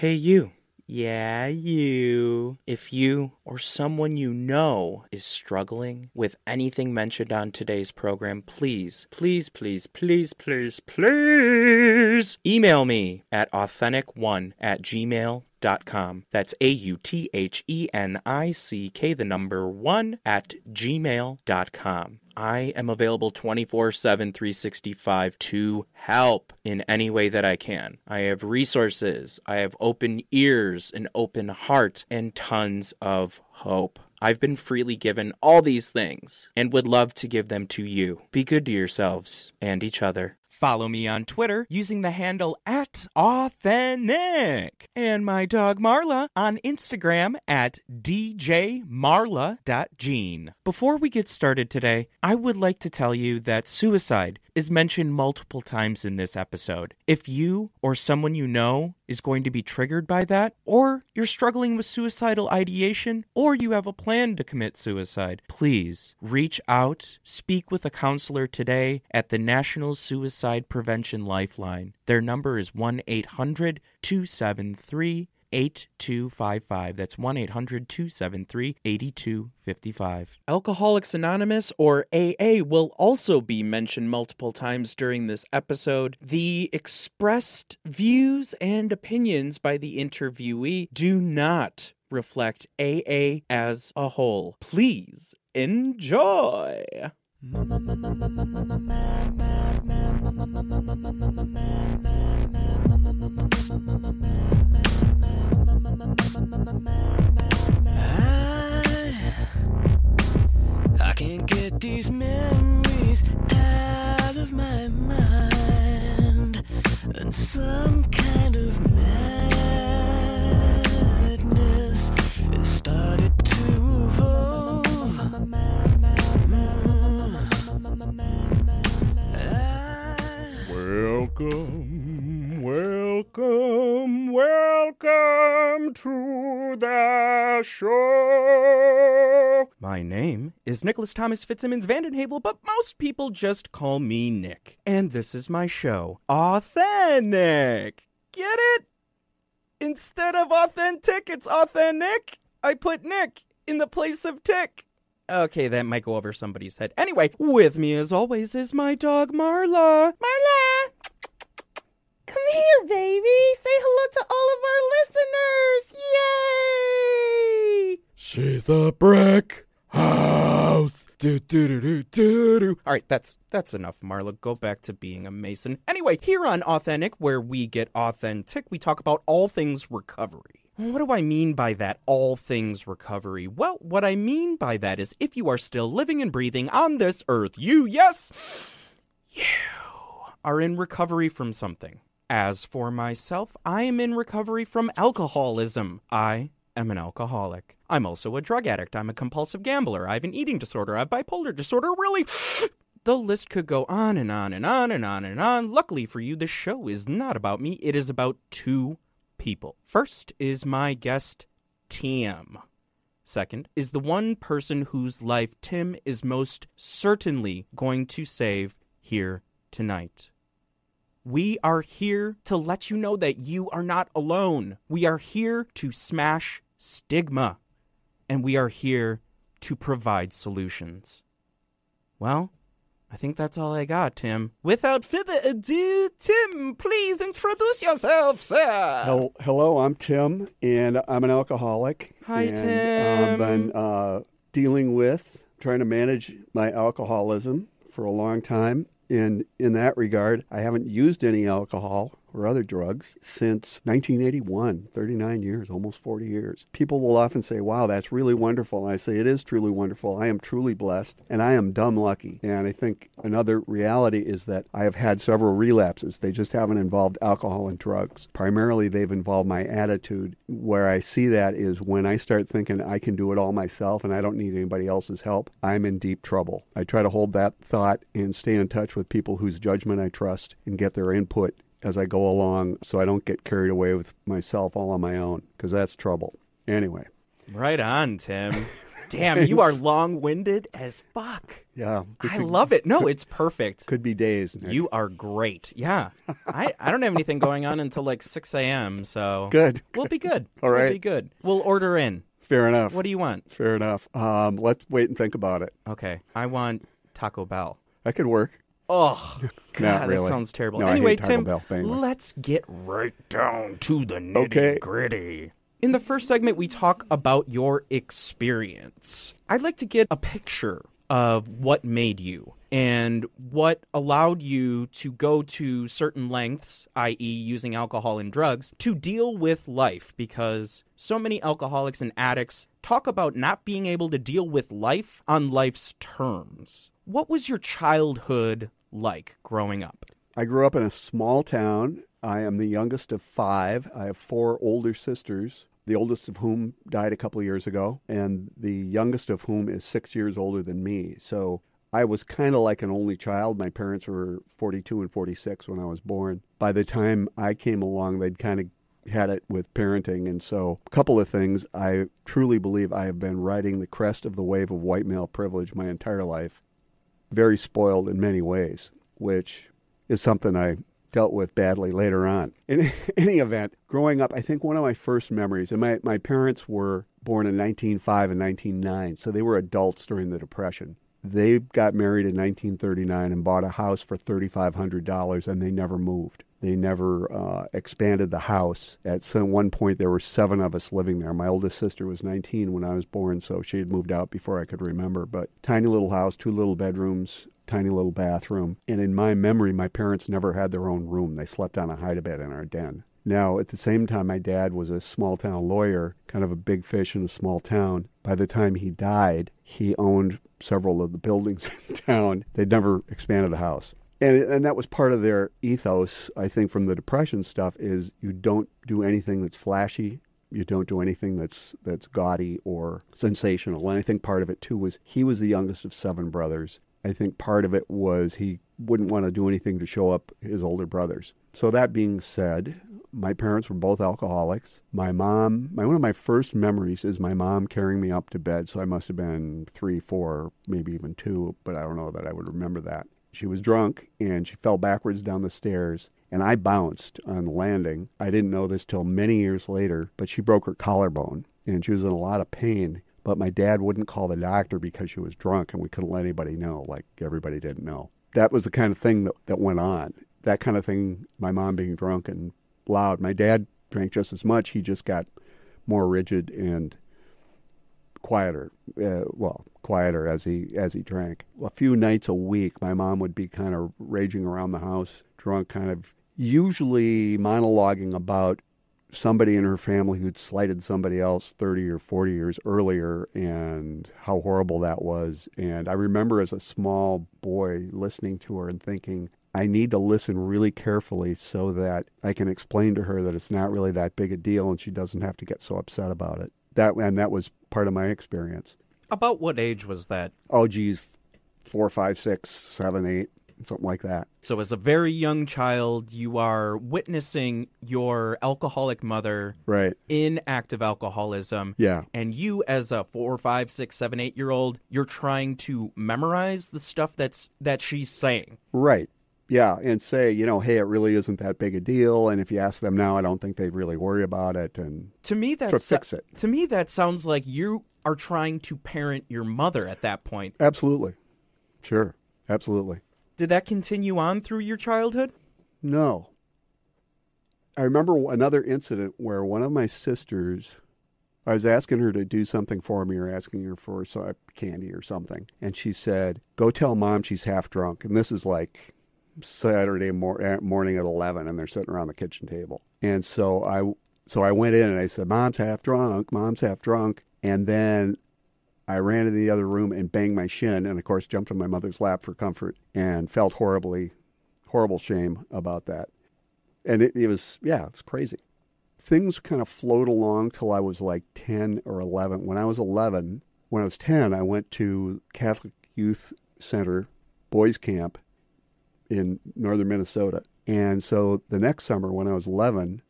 Hey, you. Yeah, you. If you or someone you know is struggling with anything mentioned on today's program, please, please, please, please, please, please email me at authentic1 at gmail.com. That's A U T H E N I C K, the number one, at gmail.com. I am available 24 7, 365 to help in any way that I can. I have resources, I have open ears, an open heart, and tons of hope. I've been freely given all these things and would love to give them to you. Be good to yourselves and each other. Follow me on Twitter using the handle at Authentic. And my dog Marla on Instagram at djmarla.gene. Before we get started today, I would like to tell you that suicide is mentioned multiple times in this episode. If you or someone you know is going to be triggered by that, or you're struggling with suicidal ideation, or you have a plan to commit suicide, please reach out, speak with a counselor today at the National Suicide Prevention Lifeline. Their number is 1 800 273 8255. That's 1 800 273 8255. Alcoholics Anonymous or AA will also be mentioned multiple times during this episode. The expressed views and opinions by the interviewee do not reflect AA as a whole. Please enjoy. I can't get these memories out of my mind, and some kind of madness started to evolve. Welcome, welcome, welcome to the show. My name is Nicholas Thomas Fitzsimmons Vandenhavel, but most people just call me Nick. And this is my show, Authentic. Get it? Instead of authentic, it's authentic. I put Nick in the place of Tick. Okay, that might go over somebody's head. Anyway, with me as always is my dog Marla. Marla! Come here, baby. Say hello to all of our listeners. Yay! She's the brick house. Do, do, do, do, do. All right, that's that's enough, Marla. Go back to being a mason. Anyway, here on Authentic, where we get authentic, we talk about all things recovery. What do I mean by that, all things recovery? Well, what I mean by that is if you are still living and breathing on this earth, you, yes, you are in recovery from something. As for myself, I am in recovery from alcoholism. I am an alcoholic. I'm also a drug addict. I'm a compulsive gambler. I have an eating disorder. I have bipolar disorder. Really? The list could go on and on and on and on and on. Luckily for you, the show is not about me. It is about two people. First is my guest, Tim. Second is the one person whose life Tim is most certainly going to save here tonight. We are here to let you know that you are not alone. We are here to smash stigma. And we are here to provide solutions. Well, I think that's all I got, Tim. Without further ado, Tim, please introduce yourself, sir. Hel- Hello, I'm Tim, and I'm an alcoholic. Hi, and Tim. I've been uh, dealing with trying to manage my alcoholism for a long time. And in that regard, I haven't used any alcohol or other drugs since 1981, 39 years, almost 40 years. People will often say, Wow, that's really wonderful. And I say, It is truly wonderful. I am truly blessed, and I am dumb lucky. And I think another reality is that I have had several relapses. They just haven't involved alcohol and drugs. Primarily, they've involved my attitude. Where I see that is when I start thinking I can do it all myself and I don't need anybody else's help, I'm in deep trouble. I try to hold that thought and stay in touch with people whose judgment I trust and get their input as I go along so I don't get carried away with myself all on my own because that's trouble. Anyway, Right on, Tim. Damn, you are long winded as fuck. Yeah. I could- love it. No, it's perfect. Could be days. Nick. You are great. Yeah. I, I don't have anything going on until like 6 a.m., so. Good. We'll be good. All right. We'll be good. We'll order in. Fair enough. What do you want? Fair enough. Um, let's wait and think about it. Okay. I want Taco Bell. That could work. Oh, God, Not that sounds terrible. No, anyway, Tim, Bell, anyway. let's get right down to the nitty Okay. gritty. In the first segment, we talk about your experience. I'd like to get a picture of what made you and what allowed you to go to certain lengths, i.e., using alcohol and drugs, to deal with life because so many alcoholics and addicts talk about not being able to deal with life on life's terms. What was your childhood like growing up? I grew up in a small town. I am the youngest of five. I have four older sisters, the oldest of whom died a couple years ago, and the youngest of whom is six years older than me. So I was kind of like an only child. My parents were 42 and 46 when I was born. By the time I came along, they'd kind of had it with parenting. And so, a couple of things. I truly believe I have been riding the crest of the wave of white male privilege my entire life. Very spoiled in many ways, which is something I dealt with badly later on. In any event, growing up, I think one of my first memories, and my, my parents were born in 1905 and 1909, so they were adults during the Depression. They got married in 1939 and bought a house for $3,500, and they never moved. They never uh, expanded the house. At some one point, there were seven of us living there. My oldest sister was 19 when I was born, so she had moved out before I could remember. But tiny little house, two little bedrooms, tiny little bathroom. And in my memory, my parents never had their own room. They slept on a hide-a-bed in our den. Now, at the same time, my dad was a small town lawyer, kind of a big fish in a small town. By the time he died, he owned several of the buildings in town. They'd never expanded the house. And, and that was part of their ethos, I think, from the Depression stuff, is you don't do anything that's flashy. You don't do anything that's that's gaudy or sensational. And I think part of it too was he was the youngest of seven brothers. I think part of it was he wouldn't want to do anything to show up his older brothers. So that being said, my parents were both alcoholics. My mom, my one of my first memories is my mom carrying me up to bed. So I must have been three, four, maybe even two, but I don't know that I would remember that. She was drunk and she fell backwards down the stairs and I bounced on the landing. I didn't know this till many years later, but she broke her collarbone and she was in a lot of pain. But my dad wouldn't call the doctor because she was drunk and we couldn't let anybody know, like everybody didn't know. That was the kind of thing that, that went on. That kind of thing, my mom being drunk and loud. My dad drank just as much, he just got more rigid and quieter. Uh, well, quieter as he as he drank. A few nights a week, my mom would be kind of raging around the house, drunk, kind of usually monologuing about somebody in her family who'd slighted somebody else 30 or 40 years earlier and how horrible that was. And I remember as a small boy listening to her and thinking, I need to listen really carefully so that I can explain to her that it's not really that big a deal and she doesn't have to get so upset about it. That and that was part of my experience. About what age was that? Oh, geez, four, five, six, seven, eight, something like that. So, as a very young child, you are witnessing your alcoholic mother Right. in active alcoholism. Yeah. And you, as a four, five, six, seven, eight year old, you're trying to memorize the stuff that's that she's saying. Right. Yeah, and say, you know, hey, it really isn't that big a deal. And if you ask them now, I don't think they'd really worry about it. And To me, to that's fix it. to me that sounds like you are trying to parent your mother at that point. Absolutely. Sure. Absolutely. Did that continue on through your childhood? No. I remember another incident where one of my sisters, I was asking her to do something for me or asking her for some candy or something. And she said, Go tell mom she's half drunk. And this is like Saturday mor- eh, morning at 11, and they're sitting around the kitchen table. And so I, so I went in and I said, Mom's half drunk. Mom's half drunk. And then I ran into the other room and banged my shin, and of course jumped on my mother's lap for comfort, and felt horribly, horrible shame about that. And it, it was, yeah, it was crazy. Things kind of flowed along till I was like ten or eleven. When I was eleven, when I was ten, I went to Catholic Youth Center boys camp in northern Minnesota, and so the next summer, when I was eleven,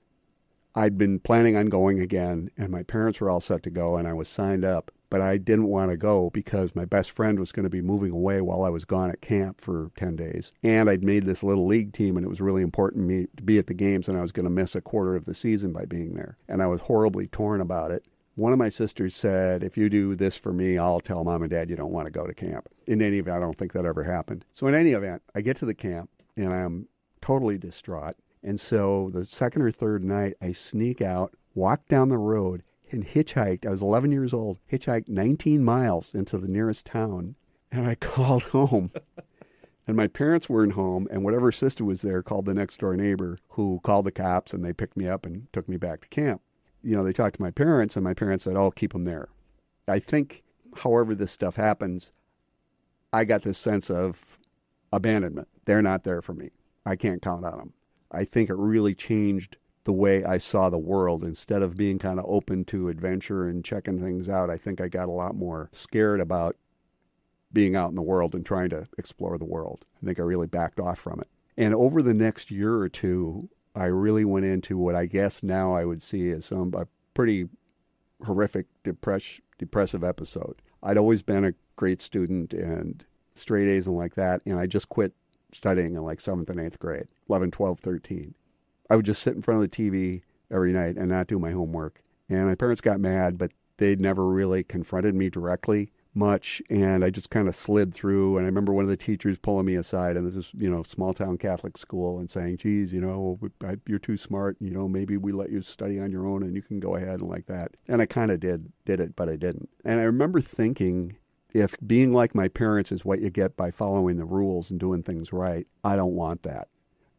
I'd been planning on going again, and my parents were all set to go, and I was signed up. but I didn't want to go because my best friend was going to be moving away while I was gone at camp for 10 days. And I'd made this little league team, and it was really important to me to be at the games, and I was going to miss a quarter of the season by being there. And I was horribly torn about it. One of my sisters said, If you do this for me, I'll tell mom and dad you don't want to go to camp. In any event, I don't think that ever happened. So, in any event, I get to the camp and I'm totally distraught. And so, the second or third night, I sneak out, walk down the road, and hitchhiked. I was 11 years old, hitchhiked 19 miles into the nearest town. And I called home. And my parents weren't home, and whatever sister was there called the next door neighbor, who called the cops, and they picked me up and took me back to camp you know, they talked to my parents, and my parents said, "Oh, keep them there." I think, however, this stuff happens, I got this sense of abandonment. They're not there for me. I can't count on them. I think it really changed the way I saw the world. Instead of being kind of open to adventure and checking things out, I think I got a lot more scared about being out in the world and trying to explore the world. I think I really backed off from it. And over the next year or two, I really went into what I guess now I would see as some a pretty horrific depress, depressive episode. I'd always been a great student and straight A's and like that, and I just quit studying in like seventh and eighth grade, 11, 12, 13. I would just sit in front of the TV every night and not do my homework. And my parents got mad, but they'd never really confronted me directly much and I just kind of slid through and I remember one of the teachers pulling me aside and this is you know small town Catholic school and saying geez you know you're too smart you know maybe we let you study on your own and you can go ahead and like that. And I kind of did did it but I didn't. And I remember thinking if being like my parents is what you get by following the rules and doing things right I don't want that.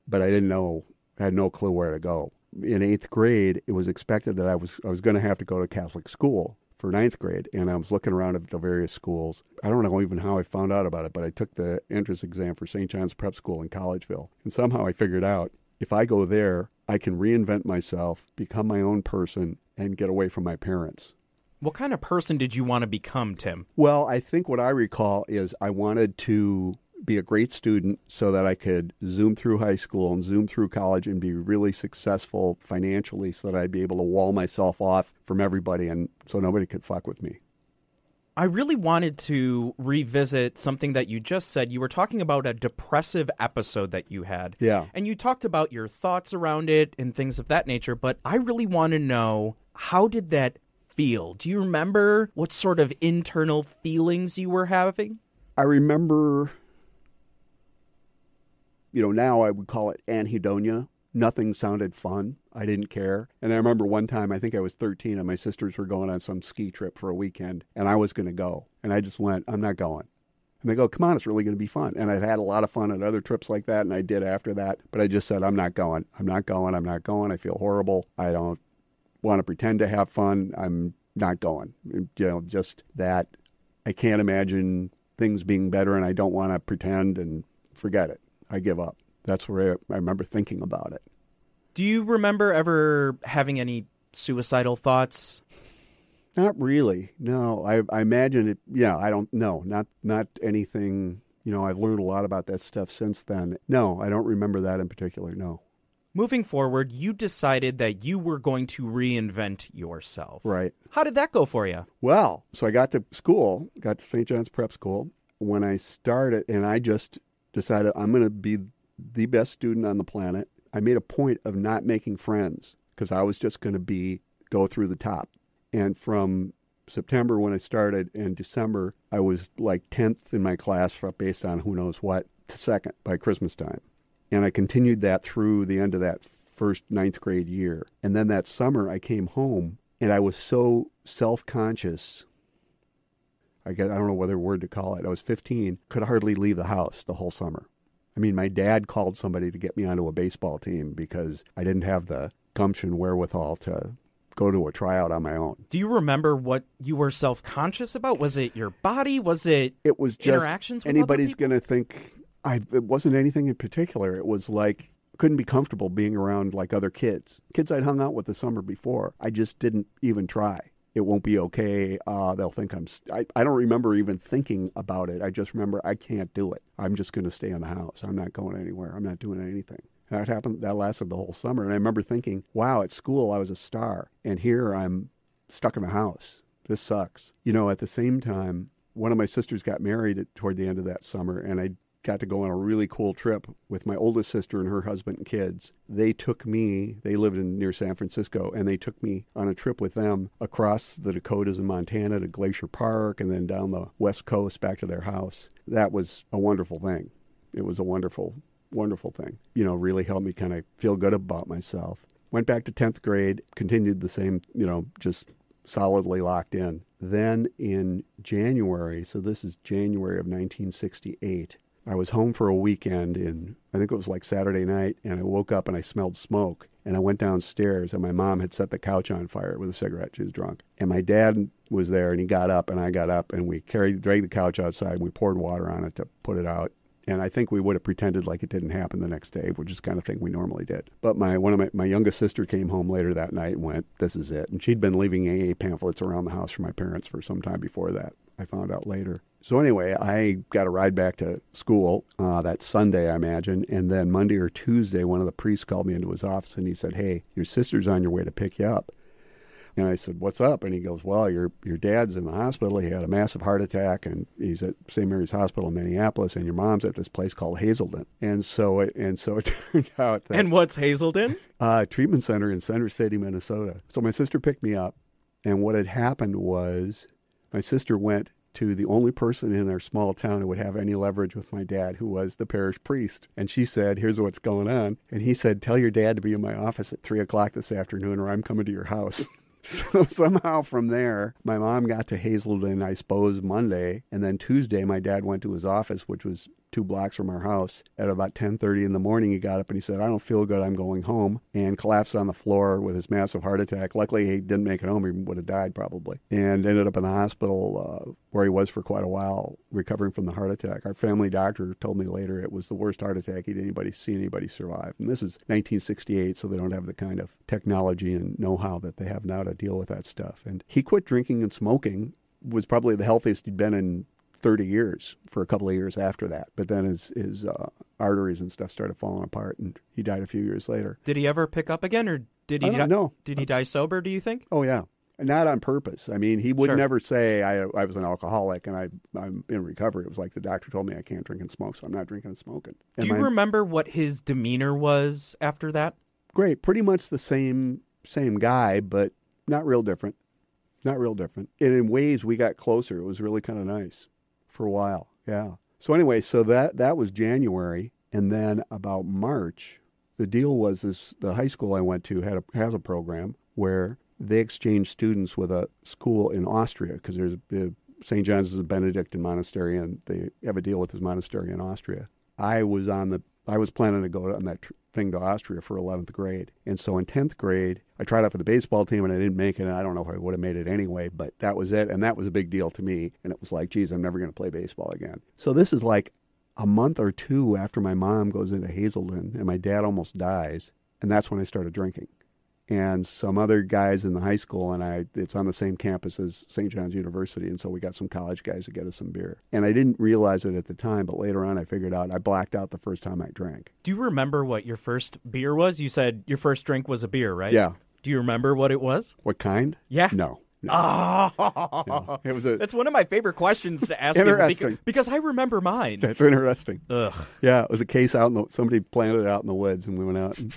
But I didn't know had no clue where to go. In eighth grade it was expected that I was I was going to have to go to Catholic school for ninth grade, and I was looking around at the various schools. I don't know even how I found out about it, but I took the entrance exam for St. John's Prep School in Collegeville, and somehow I figured out if I go there, I can reinvent myself, become my own person, and get away from my parents. What kind of person did you want to become, Tim? Well, I think what I recall is I wanted to be a great student so that I could zoom through high school and zoom through college and be really successful financially so that I'd be able to wall myself off from everybody and so nobody could fuck with me. I really wanted to revisit something that you just said. You were talking about a depressive episode that you had. Yeah. And you talked about your thoughts around it and things of that nature, but I really want to know how did that feel? Do you remember what sort of internal feelings you were having? I remember you know, now I would call it anhedonia. Nothing sounded fun. I didn't care. And I remember one time, I think I was 13, and my sisters were going on some ski trip for a weekend, and I was going to go. And I just went, I'm not going. And they go, come on, it's really going to be fun. And I'd had a lot of fun at other trips like that, and I did after that. But I just said, I'm not going. I'm not going. I'm not going. I feel horrible. I don't want to pretend to have fun. I'm not going. You know, just that I can't imagine things being better, and I don't want to pretend and forget it. I give up. That's where I, I remember thinking about it. Do you remember ever having any suicidal thoughts? Not really. No, I, I imagine it. Yeah, I don't. No, not not anything. You know, I've learned a lot about that stuff since then. No, I don't remember that in particular. No. Moving forward, you decided that you were going to reinvent yourself. Right. How did that go for you? Well, so I got to school, got to St. John's Prep School. When I started, and I just decided I'm going to be the best student on the planet. I made a point of not making friends because I was just going to be go through the top. And from September when I started and December, I was like 10th in my class based on who knows what to second by Christmas time. And I continued that through the end of that first ninth grade year. And then that summer, I came home and I was so self conscious. I guess I don't know whether word to call it. I was 15, could hardly leave the house the whole summer. I mean, my dad called somebody to get me onto a baseball team because I didn't have the gumption wherewithal to go to a tryout on my own. Do you remember what you were self conscious about? Was it your body? Was it it was just interactions? anybody's going to think I. It wasn't anything in particular. It was like couldn't be comfortable being around like other kids, kids I'd hung out with the summer before. I just didn't even try it won't be okay. Uh, they'll think I'm. St- I, I don't remember even thinking about it. I just remember I can't do it. I'm just going to stay in the house. I'm not going anywhere. I'm not doing anything. And that happened. That lasted the whole summer. And I remember thinking, wow, at school I was a star, and here I'm stuck in the house. This sucks. You know, at the same time, one of my sisters got married toward the end of that summer, and I got to go on a really cool trip with my oldest sister and her husband and kids. They took me, they lived in near San Francisco, and they took me on a trip with them across the Dakotas and Montana to Glacier Park and then down the West Coast back to their house. That was a wonderful thing. It was a wonderful, wonderful thing. You know, really helped me kind of feel good about myself. Went back to 10th grade, continued the same, you know, just solidly locked in. Then in January, so this is January of 1968, I was home for a weekend in, I think it was like Saturday night, and I woke up and I smelled smoke. And I went downstairs, and my mom had set the couch on fire with a cigarette. She was drunk. And my dad was there, and he got up, and I got up, and we carried, dragged the couch outside, and we poured water on it to put it out. And I think we would have pretended like it didn't happen the next day, which is kind of thing we normally did. But my one of my, my youngest sister came home later that night and went, This is it. And she'd been leaving AA pamphlets around the house for my parents for some time before that. I found out later. So anyway, I got a ride back to school uh, that Sunday, I imagine, and then Monday or Tuesday, one of the priests called me into his office and he said, "Hey, your sister's on your way to pick you up." And I said, "What's up?" And he goes, "Well, your your dad's in the hospital. He had a massive heart attack, and he's at St. Mary's Hospital in Minneapolis, and your mom's at this place called Hazelden." And so it and so it turned out that And what's Hazelden? uh, treatment center in Center City, Minnesota. So my sister picked me up, and what had happened was my sister went to the only person in our small town who would have any leverage with my dad, who was the parish priest. And she said, Here's what's going on. And he said, Tell your dad to be in my office at 3 o'clock this afternoon, or I'm coming to your house. So somehow from there, my mom got to Hazelden, I suppose, Monday, and then Tuesday, my dad went to his office, which was two blocks from our house. At about 10:30 in the morning, he got up and he said, "I don't feel good. I'm going home," and collapsed on the floor with his massive heart attack. Luckily, he didn't make it home. He would have died probably, and ended up in the hospital uh, where he was for quite a while, recovering from the heart attack. Our family doctor told me later it was the worst heart attack he'd anybody see anybody survive. And this is 1968, so they don't have the kind of technology and know-how that they have now to deal with that stuff. And he quit drinking and smoking. Was probably the healthiest he'd been in 30 years for a couple of years after that. But then his, his uh, arteries and stuff started falling apart, and he died a few years later. Did he ever pick up again, or did he? I don't di- know. Did he die sober? Do you think? Oh, yeah. Not on purpose. I mean, he would Sure. never say I, I was an alcoholic and I, I'm in recovery. It was like the doctor told me I can't drink and smoke, so I'm not drinking and smoking. Do you my- remember what his demeanor was after that? great, pretty much the same same guy, but not real different. Not real different. And in ways, we got closer. It was really kind of nice for a while. Yeah. So anyway, so that that was January, and then about March, the deal was this: the high school I went to had a has a program where they exchange students with a school in Austria because there's uh, St. John's is a Benedictine monastery, and they have a deal with this monastery in Austria. I was on the I was planning to go on that tr- thing to Austria for 11th grade. And so in 10th grade, I tried out for the baseball team and I didn't make it. And I don't know if I would have made it anyway, but that was it. And that was a big deal to me. And it was like, geez, I'm never going to play baseball again. So this is like a month or two after my mom goes into Hazelden and my dad almost dies. And that's when I started drinking. And some other guys in the high school, and I, it's on the same campus as St. John's University. And so we got some college guys to get us some beer. And I didn't realize it at the time, but later on I figured out I blacked out the first time I drank. Do you remember what your first beer was? You said your first drink was a beer, right? Yeah. Do you remember what it was? What kind? Yeah. No. No. Oh, It was a. that's one of my favorite questions to ask Interesting. because, because I remember mine. That's interesting. Ugh. Yeah, it was a case out in the. Somebody planted it out in the woods, and we went out. And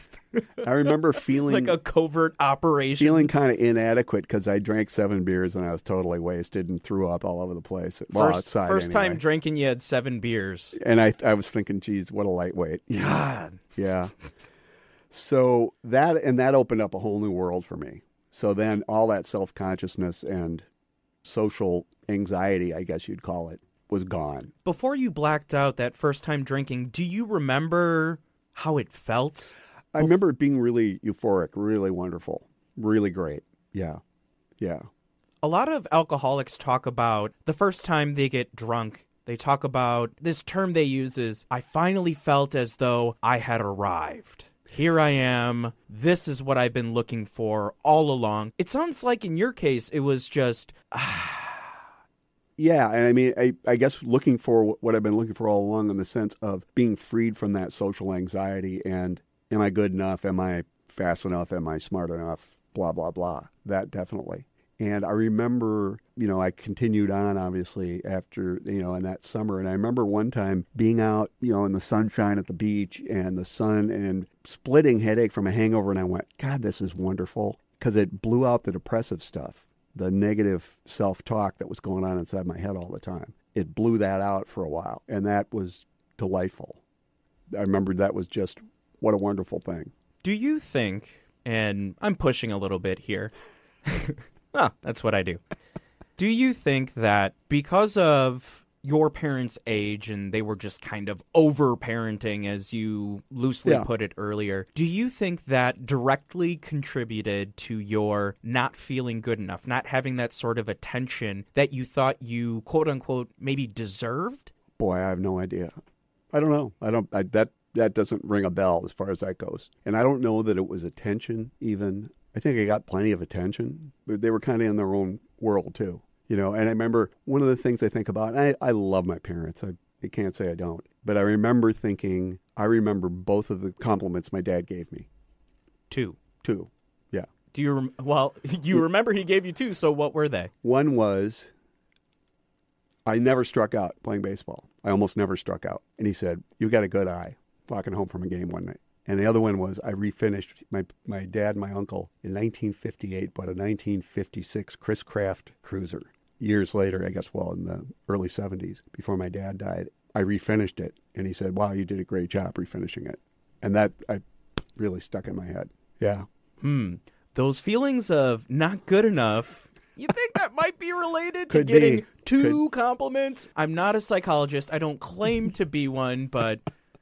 I remember feeling Like a covert operation. feeling kind of inadequate because I drank seven beers and I was totally wasted and threw up all over the place. Well, first outside first time drinking, you had seven beers. And I, I was thinking, geez, what a lightweight. God. Yeah. So that and that opened up a whole new world for me. So then all that self consciousness and social anxiety, I guess you'd call it, was gone. Before you blacked out that first time drinking, do you remember how it felt? I remember it being really euphoric, really wonderful, really great. Yeah. Yeah. A lot of alcoholics talk about the first time they get drunk. They talk about this term they use is I finally felt as though I had arrived. Here I am. This is what I've been looking for all along. It sounds like in your case, it was just, Yeah, and I mean, I, I guess looking for what I've been looking for all along in the sense of being freed from that social anxiety and am I good enough? Am I fast enough? Am I smart enough? Blah, blah, blah. That definitely. And I remember, you know, I continued on obviously after, you know, in that summer. And I remember one time being out, you know, in the sunshine at the beach and the sun and splitting headache from a hangover. And I went, God, this is wonderful because it blew out the depressive stuff, the negative self talk that was going on inside my head all the time. It blew that out for a while. And that was delightful. I remember that was just what a wonderful thing. Do you think, and I'm pushing a little bit here, oh, that's what I do. Do you think that because of your parents' age and they were just kind of over parenting, as you loosely Yeah. put it earlier, do you think that directly contributed to your not feeling good enough, not having that sort of attention that you thought you, quote unquote, maybe deserved? Boy, I have no idea. I don't know. I don't. I, that that doesn't ring a bell as far as that goes. And I don't know that it was attention. Even I think I got plenty of attention, but they were kind of in their own world too. You know. And I remember one of the things I think about. I I love my parents. I, I can't say I don't. But I remember thinking. I remember both of the compliments my dad gave me Two. Two. Yeah. Do you, rem- well, you remember he gave you two, so what were they? One was I never struck out playing baseball. I almost never struck out. And he said, You got a good eye walking home from a game one night. And the other one was I refinished my my dad and my uncle in 1958 bought a 1956 Chris Craft Cruiser. Years later, I guess, well, in the early 70s, before my dad died, I refinished it, and he said, "Wow, you did a great job refinishing it," and that I really stuck in my head. Yeah, Hmm. Those feelings of not good enough. You think that might be related to Could be. getting two compliments? I'm not a psychologist. I don't claim to be one, but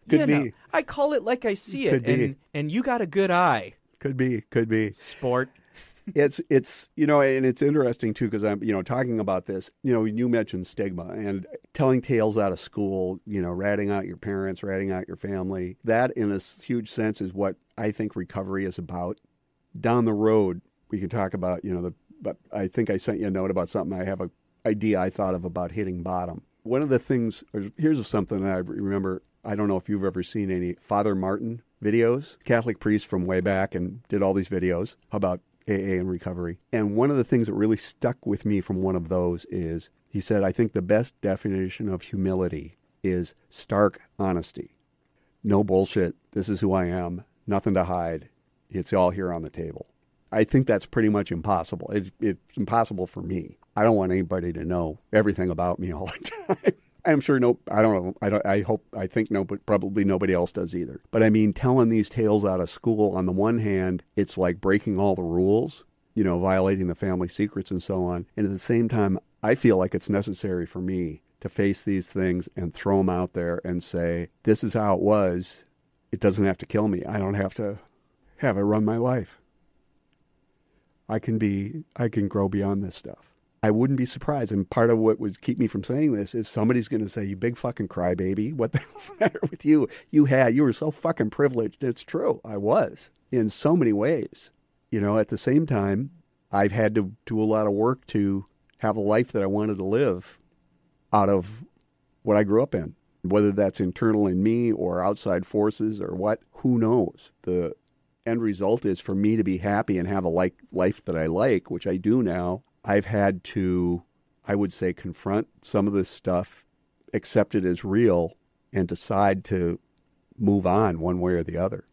Could know, be. I call it like I see it. And and you got a good eye, could be, could be. sport. it's it's you know and it's interesting too because i'm you know talking about this you know you mentioned stigma and telling tales out of school you know ratting out your parents ratting out your family that in a huge sense is what i think recovery is about down the road we can talk about you know the but i think i sent you a note about something i have a idea i thought of about hitting bottom one of the things here's something i remember i don't know if you've ever seen any father martin videos catholic priest from way back and did all these videos about AA and recovery. And one of the things that really stuck with me from one of those is he said, I think the best definition of humility is stark honesty. No bullshit. This is who I am. Nothing to hide. It's all here on the table. I think that's pretty much impossible. It's, it's impossible for me. I don't want anybody to know everything about me all the time. I'm sure no, I don't know. I don't. I hope. I think no, but probably nobody else does either. But I mean, telling these tales out of school. On the one hand, it's like breaking all the rules. You know, violating the family secrets and so on. And at the same time, I feel like it's necessary for me to face these things and throw them out there and say, "This is how it was. It doesn't have to kill me. I don't have to have it run my life. I can be. I can grow beyond this stuff." I wouldn't be surprised. And part of what would keep me from saying this is somebody's going to say, "You big fucking crybaby, what the hell's the matter with you? You had, you were so fucking privileged." It's true, I was in so many ways. You know, at the same time, I've had to do a lot of work to have a life that I wanted to live out of what I grew up in. Whether that's internal in me or outside forces or what, who knows? The end result is for me to be happy and have a like life that I like, which I do now. I've had to, I would say, confront some of this stuff, accept it as real, and decide to move on one way or the other.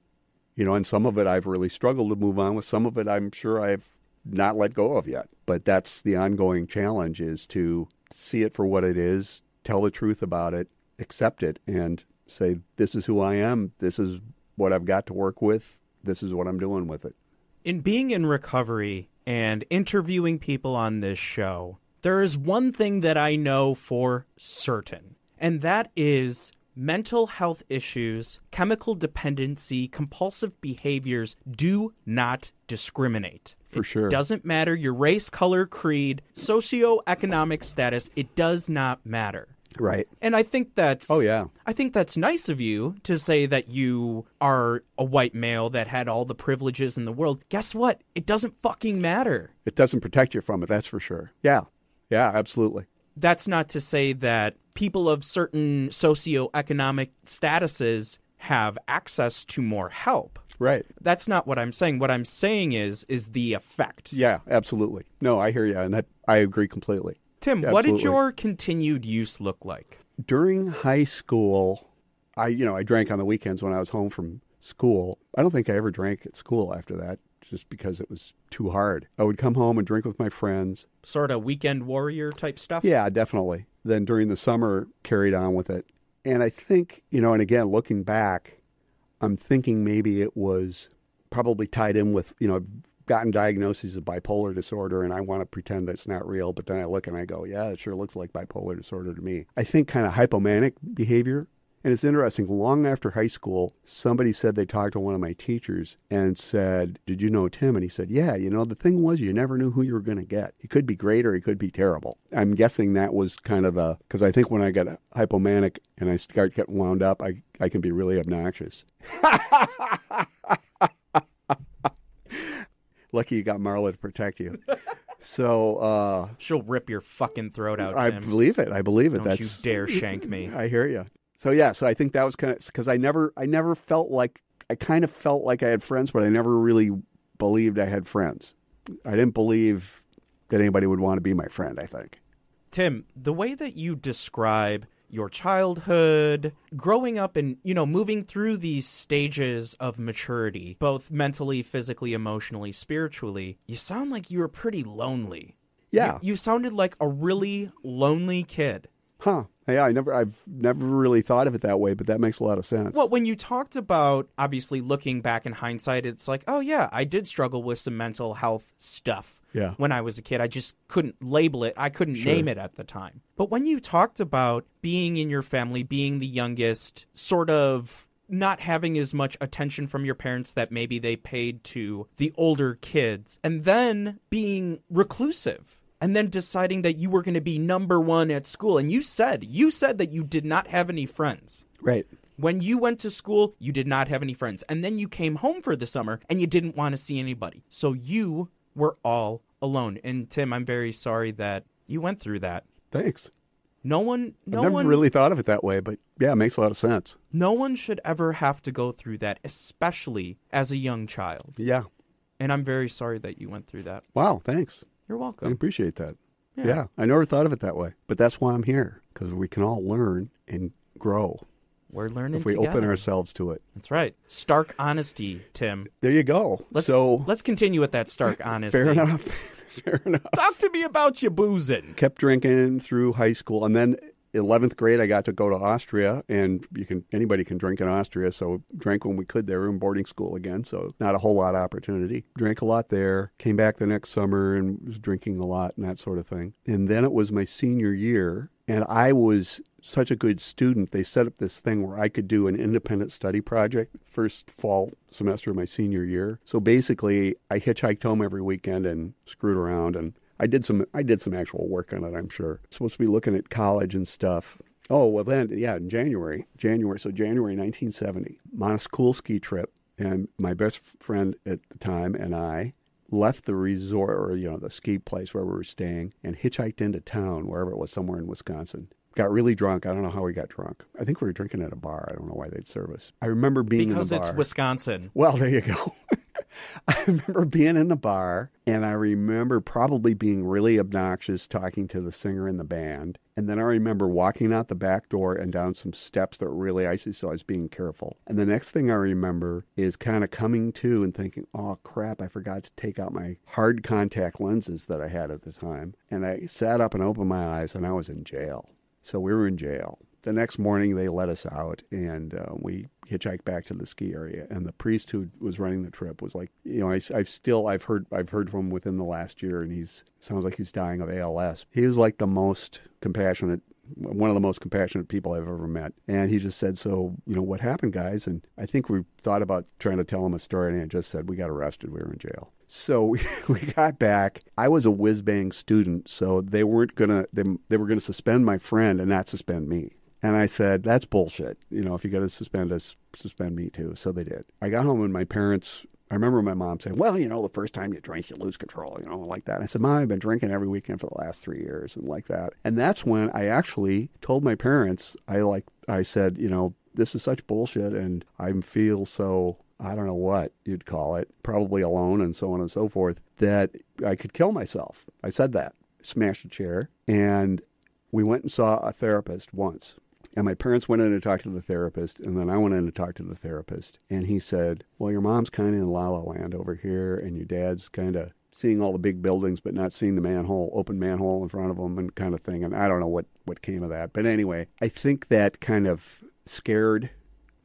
You know, and some of it I've really struggled to move on with. Some of it I'm sure I've not let go of yet. But that's the ongoing challenge is to see it for what it is, tell the truth about it, accept it, and say, this is who I am. This is what I've got to work with. This is what I'm doing with it. In being in recovery and interviewing people on this show, there is one thing that I know for certain, and that is mental health issues, chemical dependency, compulsive behaviors do not discriminate. For It sure. doesn't matter your race, color, creed, socioeconomic status, it does not matter. Right. And I think that's Oh, yeah. I think that's nice of you to say that you are a white male that had all the privileges in the world. Guess what? It doesn't fucking matter. It doesn't protect you from it, that's for sure. Yeah. Yeah, absolutely. That's not to say that people of certain socioeconomic statuses have access to more help. Right. That's not what I'm saying. What I'm saying is is the effect. Yeah, absolutely. No, I hear you, and that, I agree completely. Tim, what did your continued use look like? During high school, I you know I drank on the weekends when I was home from school. I don't think I ever drank at school after that, just because it was too hard. I would come home and drink with my friends. Sort of weekend warrior type stuff? Yeah, definitely. Then during the summer, carried on with it. And I think, you know, and again, looking back, I'm thinking maybe it was probably tied in with, you know, gotten diagnoses of bipolar disorder and I want to pretend that's not real, but then I look and I go, yeah, it sure looks like bipolar disorder to me. I think kind of hypomanic behavior. And it's interesting, long after high school, somebody said they talked to one of my teachers and said, Did you know Tim? And he said, Yeah, you know, the thing was you never knew who you were going to get. He could be great or he could be terrible. I'm guessing that was kind of the, because I think when I get hypomanic and I start getting wound up, I, I can be really obnoxious. Lucky you got Marla to protect you. So, uh, She'll rip your fucking throat out, I Tim. believe it. I believe it. Don't That's you dare shank me. I hear you. So yeah, so I think that was kind of because I never, I never felt like I kind of felt like I had friends, but I never really believed I had friends. I didn't believe that anybody would want to be my friend. I think. Tim, the way that you describe your childhood, growing up and, you know, moving through these stages of maturity, both mentally, physically, emotionally, spiritually, you sound like you were pretty lonely. Yeah. You, you sounded like a really lonely kid. Huh. Yeah. I never. I've never really thought of it that way, but that makes a lot of sense. Well, when you talked about obviously looking back in hindsight, it's like, oh yeah, I did struggle with some mental health stuff Yeah. when I was a kid. I just couldn't label it. I couldn't Sure. name it at the time. But when you talked about being in your family, being the youngest, sort of not having as much attention from your parents that maybe they paid to the older kids, and then being reclusive. And then deciding that you were going to be number one at school. And you said, you said that you did not have any friends. right. When you went to school, you did not have any friends. And then you came home for the summer and you didn't want to see anybody. So you were all alone. And Tim, I'm very sorry that you went through that. Thanks. No one no I've never one really thought of it that way, but yeah, it makes a lot of sense. no one should ever have to go through that, especially as a young child. Yeah. And I'm very sorry that you went through that. Wow. Thanks. You're welcome. I appreciate that. Yeah. yeah. I never thought of it that way, but that's why I'm here because we can all learn and grow We're learning if we together. open ourselves to it. That's right. Stark honesty, Tim. There you go. Let's so let's continue with that stark honesty. fair enough. fair enough. Talk to me about your boozing. Kept drinking through high school, and then 11th grade I got to go to Austria, and you can anybody can drink in Austria. So drank when we could there in boarding school again. So not a whole lot of opportunity. Drank a lot there. Came back the next summer and was drinking a lot and that sort of thing. And then it was my senior year, and I was such a good student. They set up this thing where I could do an independent study project first fall semester of my senior year. So basically, I hitchhiked home every weekend and screwed around and I did some I did some actual work on it, I'm sure. Supposed to be looking at college and stuff. Oh, well then yeah, in January. January, so January 1970. I'm on a school ski trip and my best friend at the time and I left the resort or you know the ski place where we were staying and hitchhiked into town wherever it was somewhere in Wisconsin. Got really drunk. I don't know how we got drunk. I think we were drinking at a bar. I don't know why they'd serve us. I remember being Because in the it's. Wisconsin. Well, there you go. I remember being in the bar, and I remember probably being really obnoxious talking to the singer in the band. And then I remember walking out the back door and down some steps that were really icy, so I was being careful. And the next thing I remember is kind of coming to and thinking, oh crap, I forgot to take out my hard contact lenses that I had at the time. And I sat up and opened my eyes, and I was in jail. So we were in jail. The next morning, they let us out, and uh, we hitchhiked back to the ski area. And the priest who was running the trip was like, you know, I, have still I've heard I've heard from him within the last year, and he's sounds like he's dying of ALS. He was like the most compassionate one of the most compassionate people I've ever met. And he just said, So, you know, what happened, guys? And I think we thought about trying to tell him a story, and he just said, We got arrested. We were in jail. So we, got back. I was a whiz bang student, so they weren't to, they, they were to suspend my friend and not suspend me. And I said, That's bullshit. You know, if you got to suspend us, suspend me too. So they did. I got home and my parents, I remember my mom saying, Well, you know, the first time you drink, you lose control, you know, like that. And I said, Mom, I've been drinking every weekend for the last three years and like that. And that's when I actually told my parents, I like, I said, you know, this is such bullshit, and I feel so I don't know what you'd call it, probably alone and so on and so forth, that I could kill myself. I said that, smashed a chair, and we went and saw a therapist once. And my parents went in to talk to the therapist, and then I went in to talk to the therapist. And he said, Well, your mom's kind of in la la land over here, and your dad's kind of seeing all the big buildings, but not seeing the manhole, open manhole in front of them, and kind of thing. And I don't know what, what came of that. But anyway, I think that kind of scared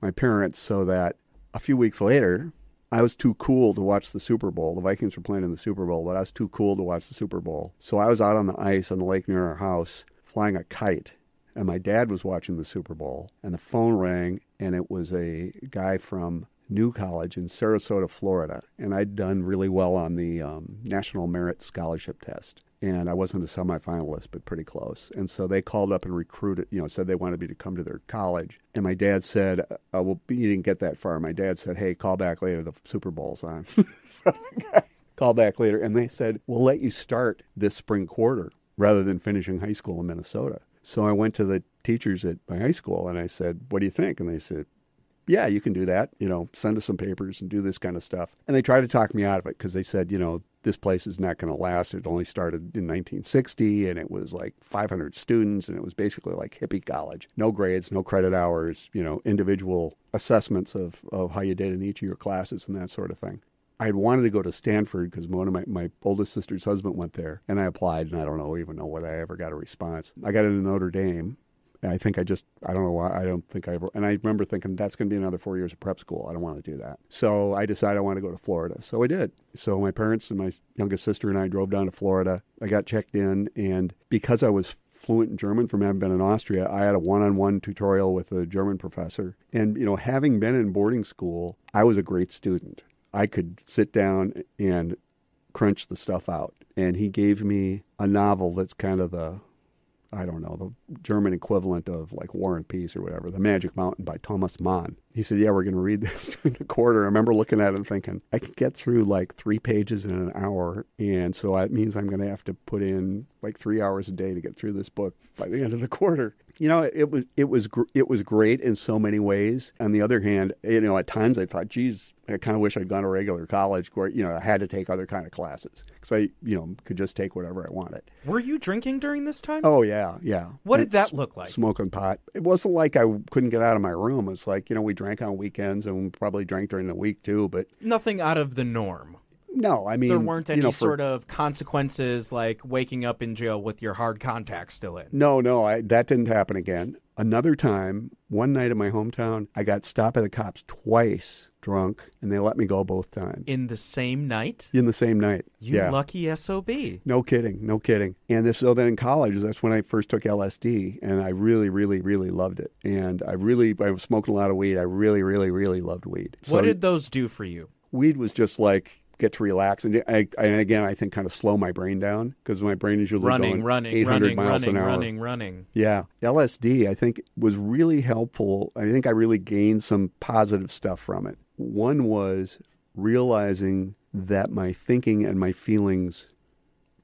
my parents so that a few weeks later, I was too cool to watch the Super Bowl. The Vikings were playing in the Super Bowl, but I was too cool to watch the Super Bowl. So I was out on the ice on the lake near our house flying a kite and my dad was watching the Super Bowl, and the phone rang, and it was a guy from New College in Sarasota, Florida, and I'd done really well on the um, National Merit Scholarship Test. And I wasn't a semifinalist, but pretty close. And so they called up and recruited, you know, said they wanted me to come to their college. And my dad said, uh, well, you didn't get that far. My dad said, hey, call back later. The Super Bowl's on. so call back later. And they said, we'll let you start this spring quarter rather than finishing high school in Minnesota. So I went to the teachers at my high school and I said, What do you think? And they said, Yeah, you can do that. You know, send us some papers and do this kind of stuff. And they tried to talk me out of it because they said, You know, this place is not going to last. It only started in 1960 and it was like 500 students and it was basically like hippie college. No grades, no credit hours, you know, individual assessments of, of how you did in each of your classes and that sort of thing. I had wanted to go to Stanford because one of my, my oldest sister's husband went there, and I applied, and I don't know even know whether I ever got a response. I got into Notre Dame. I think I just I don't know why I don't think I ever and I remember thinking that's going to be another four years of prep school. I don't want to do that. So I decided I want to go to Florida. So I did. So my parents and my youngest sister and I drove down to Florida. I got checked in, and because I was fluent in German from having been in Austria, I had a one-on-one tutorial with a German professor. And you know, having been in boarding school, I was a great student. I could sit down and crunch the stuff out. And he gave me a novel that's kind of the, I don't know, the German equivalent of like War and Peace or whatever, The Magic Mountain by Thomas Mann. He said, Yeah, we're going to read this during the quarter. I remember looking at it and thinking, I could get through like three pages in an hour. And so that means I'm going to have to put in like three hours a day to get through this book by the end of the quarter you know, it was it was it was great in so many ways. On the other hand, you know, at times I thought, geez, I kind of wish I'd gone to regular college where you know I had to take other kind of classes because I you know could just take whatever I wanted. Were you drinking during this time? Oh yeah, yeah. What did that look like? Smoking pot. It wasn't like I couldn't get out of my room. It's like you know we drank on weekends and we probably drank during the week too, but nothing out of the norm. No, I mean there weren't any you know, for, sort of consequences like waking up in jail with your hard contacts still in. No, no, I, that didn't happen again. Another time, one night in my hometown, I got stopped by the cops twice drunk, and they let me go both times. In the same night? In the same night. You yeah. lucky SOB. No kidding, no kidding. And this, so then in college, that's when I first took LSD, and I really, really, really loved it. And I really, I was smoking a lot of weed. I really, really, really loved weed. What did those do for you? Weed was just like get to relax and, I, and again I think kind of slow my brain down because my brain is usually running, going running, 800 running, miles running, an hour. running, running. Yeah, LSD I think was really helpful. I think I really gained some positive stuff from it. One was realizing that my thinking and my feelings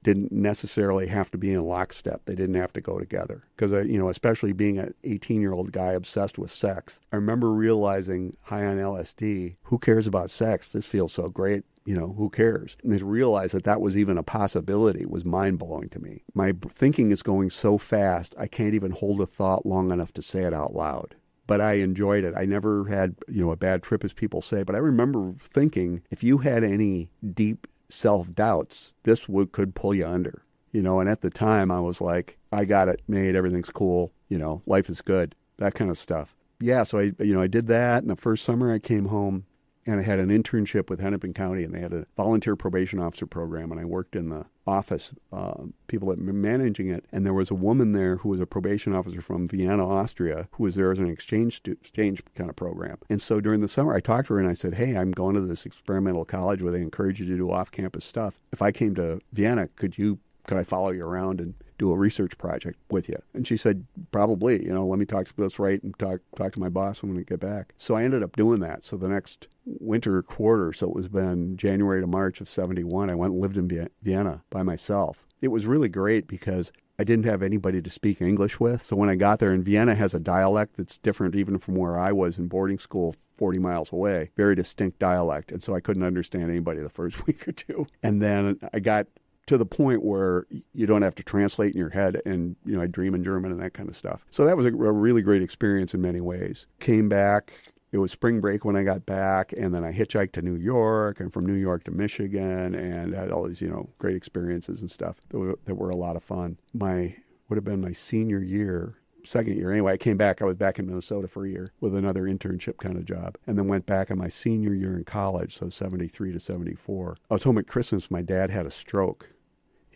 didn't necessarily have to be in lockstep. They didn't have to go together. Because, uh, you know, especially being an 18 year old guy obsessed with sex, I remember realizing high on LSD, who cares about sex? This feels so great. You know, who cares? And to realize that that was even a possibility was mind blowing to me. My thinking is going so fast, I can't even hold a thought long enough to say it out loud but I enjoyed it. I never had, you know, a bad trip as people say, but I remember thinking if you had any deep self doubts, this would could pull you under. You know, and at the time I was like, I got it made, everything's cool, you know, life is good, that kind of stuff. Yeah, so I you know, I did that and the first summer I came home and I had an internship with Hennepin County, and they had a volunteer probation officer program, and I worked in the office, uh, people that were managing it, and there was a woman there who was a probation officer from Vienna, Austria, who was there as an exchange stu- exchange kind of program. And so during the summer, I talked to her and I said, "Hey, I'm going to this experimental college where they encourage you to do off-campus stuff. If I came to Vienna, could you could I follow you around and do a research project with you? And she said, probably, you know, let me talk to this right and talk, talk to my boss when we get back. So I ended up doing that. So the next winter quarter, so it was been January to March of 71, I went and lived in Vienna by myself. it was really great because I didn't have anybody to speak English with. So when I got there, and Vienna has a dialect that's different even from where I was in boarding school 40 miles away, very distinct dialect. And so I couldn't understand anybody the first week or two. And then I got to the point where you don't have to translate in your head and you know I dream in German and that kind of stuff. So that was a, a really great experience in many ways. Came back it was spring break when I got back, and then I hitchhiked to New York, and from New York to Michigan, and had all these, you know, great experiences and stuff that were, that were a lot of fun. My would have been my senior year, second year. Anyway, I came back. I was back in Minnesota for a year with another internship kind of job, and then went back in my senior year in college, so 73 to 74. I was home at Christmas. My dad had a stroke.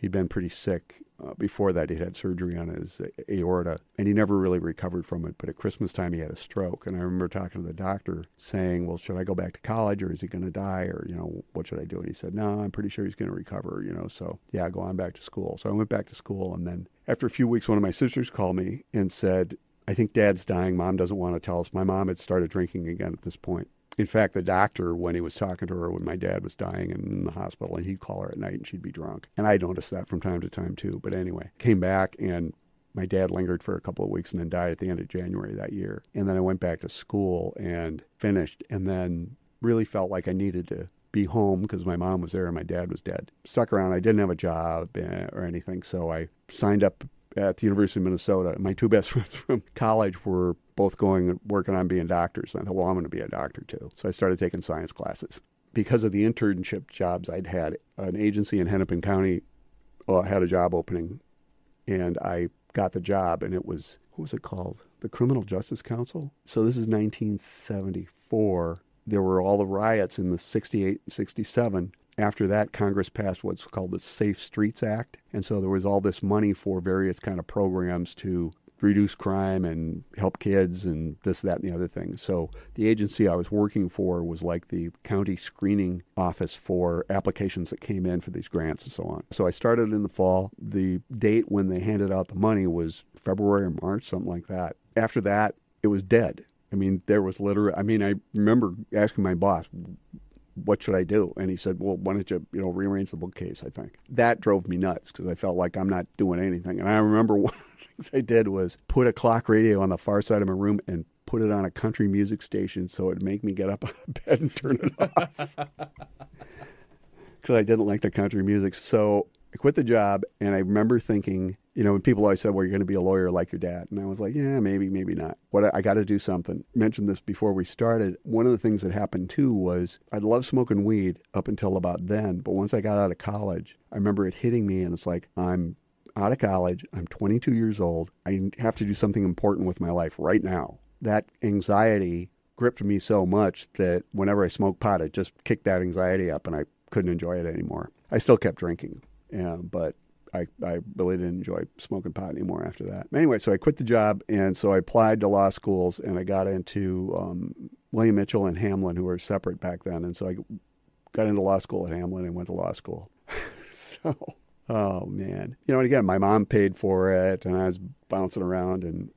He'd been pretty sick uh, before that, He'd had surgery on his aorta, and he never really recovered from it. But at Christmas time, he had a stroke, and I remember talking to the doctor, saying, "Well, should I go back to college, or is he going to die, or you know, what should I do?" And he said, "No, I'm pretty sure he's going to recover. You know, so yeah, go on back to school." So I went back to school, and then after a few weeks, one of my sisters called me and said, "I think Dad's dying. Mom doesn't want to tell us." My mom had started drinking again at this point, in fact, the doctor, when he was talking to her when my dad was dying in the hospital, and he'd call her at night and she'd be drunk. And I noticed that from time to time too. But anyway, came back and my dad lingered for a couple of weeks and then died at the end of January that year. And then I went back to school and finished and then really felt like I needed to be home because my mom was there and my dad was dead. Stuck around. I didn't have a job eh, or anything. So I signed up at the University of Minnesota. My two best friends from college were both going and working on being doctors. And I thought, well, I'm going to be a doctor too. So I started taking science classes. Because of the internship jobs I'd had, an agency in Hennepin County uh, had a job opening, and I got the job, and it was, what was it called? The Criminal Justice Council. So this is 1974. There were all the riots in the 68 and 67 after that, Congress passed what's called the Safe Streets Act, and so there was all this money for various kind of programs to reduce crime and help kids and this, that, and the other thing. So the agency I was working for was like the county screening office for applications that came in for these grants and so on. So I started in the fall. The date when they handed out the money was February or March, something like that. After that, it was dead. I mean, there was literally, I mean, I remember asking my boss, what should I do? And he said, well, why don't you, you know, rearrange the bookcase, I think. That drove me nuts because I felt like I'm not doing anything. And I remember one of the things I did was put a clock radio on the far side of my room and put it on a country music station so it'd make me get up out of bed and turn it off. Because I didn't like the country music. So I quit the job and I remember thinking, you know, people always said, well, you're going to be a lawyer like your dad. And I was like, yeah, maybe, maybe not. What I, I got to do something. Mentioned this before we started. One of the things that happened too was I'd love smoking weed up until about then. But once I got out of college, I remember it hitting me and it's like, I'm out of college. I'm 22 years old. I have to do something important with my life right now. That anxiety gripped me so much that whenever I smoked pot, it just kicked that anxiety up and I couldn't enjoy it anymore. I still kept drinking, yeah, but I, I really didn't enjoy smoking pot anymore after that. Anyway, so I quit the job, and so I applied to law schools, and I got into um, William Mitchell and Hamline, who were separate back then, and so I got into law school at Hamline and went to law school. so, oh man, you know, and again, my mom paid for it, and I was bouncing around and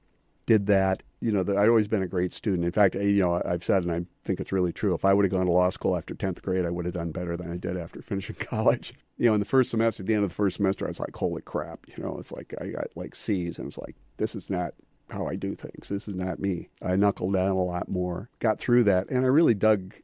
did that. You know, the, I'd always been a great student. In fact, you know, I've said, and I think it's really true. If I would have gone to law school after tenth grade, I would have done better than I did after finishing college you know, in the first semester, at the end of the first semester, I was like, holy crap, you know, it's like I got like C's, and it's like, this is not how I do things. This is not me. I knuckled down a lot more, got through that, and I really dug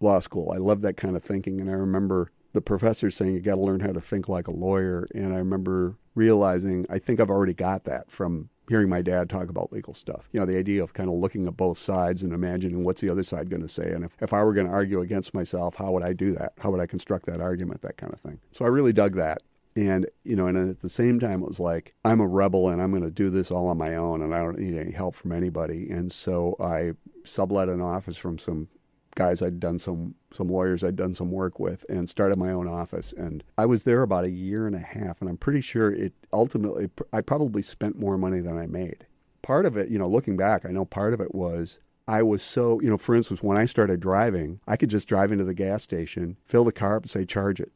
law school. I love that kind of thinking, and I remember the professor saying you got to learn how to think like a lawyer, and I remember realizing I think I've already got that from hearing my dad talk about legal stuff. You know, the idea of kind of looking at both sides and imagining what's the other side going to say. And if, if I were going to argue against myself, how would I do that? How would I construct that argument? That kind of thing. So I really dug that. And, you know, and at the same time, it was like, I'm a rebel and I'm going to do this all on my own and I don't need any help from anybody. And so I sublet an office from some guys I'd done some some lawyers I'd done some work with and started my own office and I was there about a year and a half and I'm pretty sure it ultimately I probably spent more money than I made. Part of it, you know, looking back, I know part of it was I was so, you know, for instance, when I started driving, I could just drive into the gas station, fill the car up and say charge it.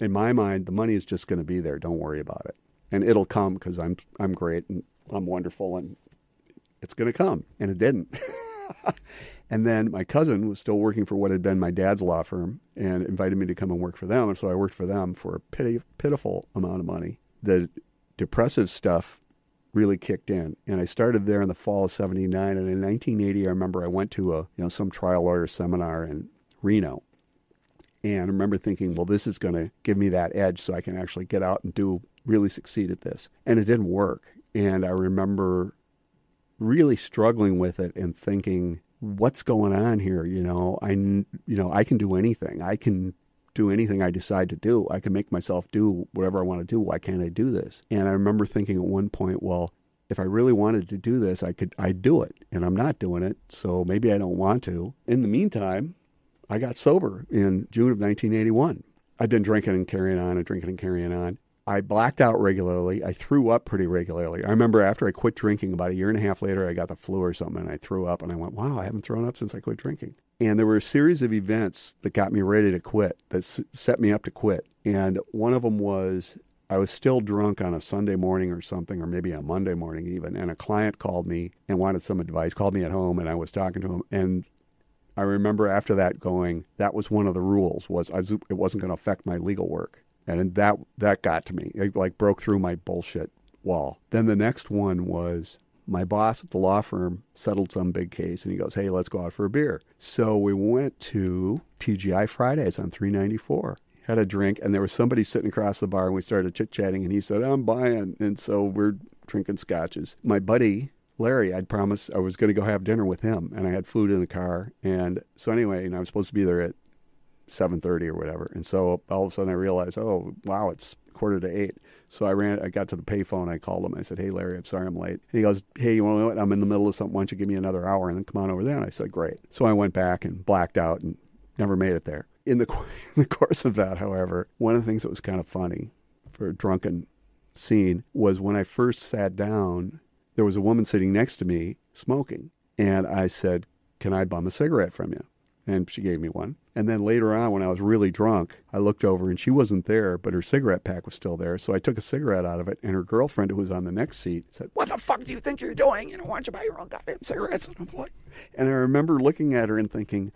In my mind, the money is just going to be there. Don't worry about it. And it'll come because I'm I'm great and I'm wonderful and it's going to come. And it didn't. And then my cousin was still working for what had been my dad's law firm and invited me to come and work for them. And so I worked for them for a pitiful amount of money. the depressive stuff really kicked in. And I started there in the fall of 79. And in 1980, I remember I went to a, you know, some trial lawyer seminar in Reno. And I remember thinking, well, this is going to give me that edge so I can actually get out and do really succeed at this. And it didn't work. And I remember really struggling with it and thinking, what's going on here? You know, I, you know, I can do anything. I can do anything I decide to do. I can make myself do whatever I want to do. Why can't I do this? And I remember thinking at one point, well, if I really wanted to do this, I could I'd do it. And I'm not doing it, so maybe I don't want to. In the meantime, I got sober in June of 1981. I'd been drinking and carrying on and drinking and carrying on. I blacked out regularly. I threw up pretty regularly. I remember after I quit drinking, about a year and a half later, I got the flu or something, and I threw up, and I went, "Wow, I haven't thrown up since I quit drinking." And there were a series of events that got me ready to quit, that s- set me up to quit. And one of them was I was still drunk on a Sunday morning or something, or maybe a Monday morning even, and a client called me and wanted some advice. Called me at home, and I was talking to him, and I remember after that going, that was one of the rules was I was, it wasn't going to affect my legal work, and that that got to me. It like broke through my bullshit wall. Then the next one was my boss at the law firm settled some big case, and he goes, "Hey, let's go out for a beer." So we went to TGI Fridays on 394. Had a drink, and there was somebody sitting across the bar, and we started chit chatting, and he said, "I'm buying," and so we're drinking scotches. My buddy Larry, I'd promised I was going to go have dinner with him, and I had food in the car. And so anyway, and I was supposed to be there at seven thirty or whatever. And so all of a sudden I realized, oh wow, it's quarter to eight. So I ran, I got to the payphone. I called him. I said, hey Larry, I'm sorry I'm late. And he goes, hey, you know what? I'm in the middle of something. Why don't you give me another hour and then come on over there? And I said, great. So I went back and blacked out and never made it there. In the in the course of that, however, one of the things that was kind of funny for a drunken scene was when I first sat down there was a woman sitting next to me smoking. And I said, Can I bum a cigarette from you? And she gave me one. And then later on, when I was really drunk, I looked over and she wasn't there, but her cigarette pack was still there. So I took a cigarette out of it, and her girlfriend, who was on the next seat, said, What the fuck do you think you're doing? You know, why don't you buy your own goddamn cigarettes? And I'm like, and I remember looking at her and thinking,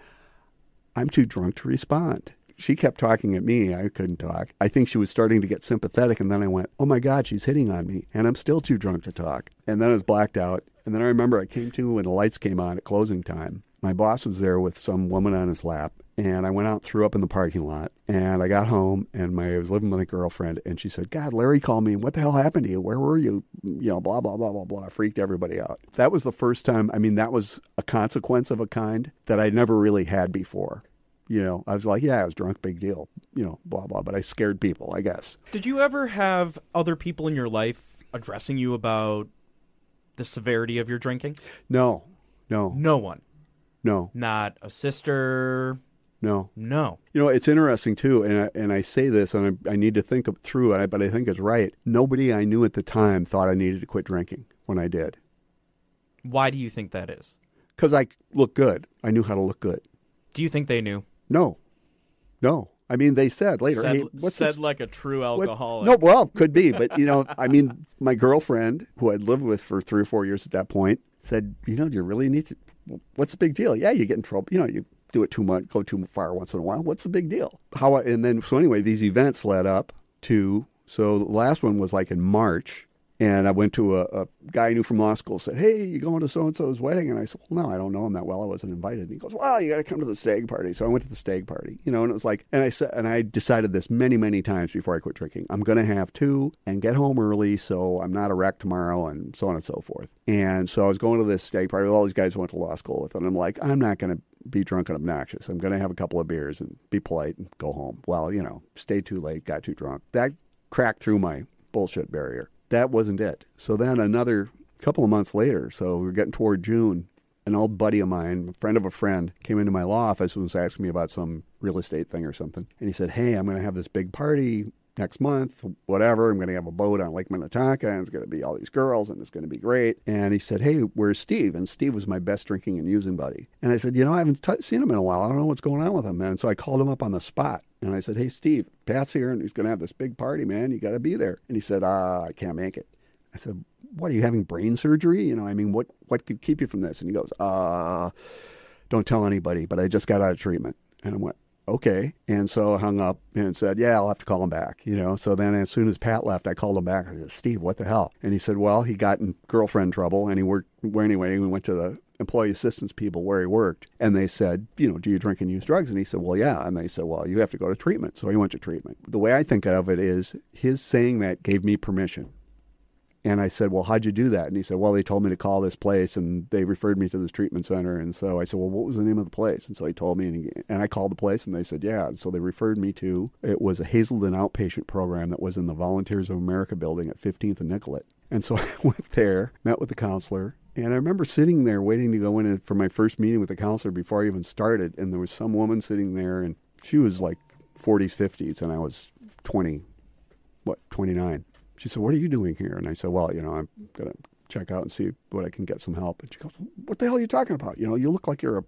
I'm too drunk to respond she kept talking at me. I couldn't talk. I think she was starting to get sympathetic, and then I went, "Oh my God, she's hitting on me," and I'm still too drunk to talk. And then I was blacked out. And then I remember I came to when the lights came on at closing time. My boss was there with some woman on his lap, and I went out and threw up in the parking lot. And I got home, and my I was living with a girlfriend, and she said, "God, Larry called me. What the hell happened to you? Where were you? You know, blah blah blah blah blah." Freaked everybody out. That was the first time. I mean, that was a consequence of a kind that I never really had before. You know, I was like, yeah, I was drunk, big deal. You know, blah blah. But I scared people, I guess. Did you ever have other people in your life addressing you about the severity of your drinking? No, no, No one. no, Not a sister. No. No. You know, it's interesting too, and I, and I say this, and I, I need to think through it, but I think it's right. Nobody I knew at the time thought I needed to quit drinking when I did, Why do you think that is? because I looked good. I knew how to look good. Do you think they knew? No, no. I mean, they said later, said, "Hey, what's said this?" like a true What- alcoholic. No, well, could be, but you know, I mean, my girlfriend, who I'd lived with for three or four years at that point, said, "You know, do you really need to? What's the big deal? Yeah, you get in trouble. You know, you do it too much, go too far once in a while. What's the big deal? How? I- And then, so anyway, these events led up to. So the last one was like in March, and I went to a, a guy I knew from law school. Said, "Hey, you going to so and so's wedding?" And I said, "Well, no, I don't know him that well. I wasn't invited." And he goes, "Well, you got to come to the stag party." So I went to the stag party, you know, and it was like, and I said, and I decided this many, many times before I quit drinking. I'm going to have two and get home early so I'm not a wreck tomorrow, and so on and so forth. And so I was going to this stag party with all these guys I went to law school with, and I'm like, I'm not going to be drunk and obnoxious. I'm going to have a couple of beers and be polite and go home. Well, you know, stayed too late, got too drunk. That cracked through my bullshit barrier. That wasn't it. So then another couple of months later, so we're getting toward June, an old buddy of mine, a friend of a friend, came into my law office and was asking me about some real estate thing or something. And he said, Hey, I'm going to have this big party next month, whatever. I'm going to have a boat on Lake Minnetonka, and it's going to be all these girls, and it's going to be great. And he said, Hey, where's Steve? And Steve was my best drinking and using buddy. And I said, You know, I haven't t- seen him in a while. I don't know what's going on with him. And so I called him up on the spot. And I said, Hey, Steve, Pat's here, and he's going to have this big party, man. You got to be there. And he said, uh, I can't make it. I said, "What are you having brain surgery? You know, I mean, what what could keep you from this?" And he goes, "Uh, don't tell anybody, but I just got out of treatment." And I went, okay. And so I hung up and said, yeah, I'll have to call him back, you know. So then as soon as Pat left, I called him back. I said, Steve, what the hell? And he said, well, he got in girlfriend trouble and he worked, well, anyway, we went to the employee assistance people where he worked and they said, you know, do you drink and use drugs? And he said, well, yeah. And they said, well, you have to go to treatment. So he went to treatment. The way I think of it is his saying that gave me permission. And I said, Well, how'd you do that? And he said, Well, they told me to call this place and they referred me to this treatment center. And so I said, Well, what was the name of the place? And so he told me, and, he, and I called the place and they said, Yeah. And so they referred me to, it was a Hazelden outpatient program that was in the Volunteers of America building at 15th and Nicollet. And so I went there, met with the counselor, and I remember sitting there waiting to go in for my first meeting with the counselor before I even started. And there was some woman sitting there, and she was like 40s, 50s, and I was 20, what, 29. She said, What are you doing here? And I said, Well, you know, I'm going to check out and see what I can get some help. And she goes, What the hell are you talking about? You know, you look like you're a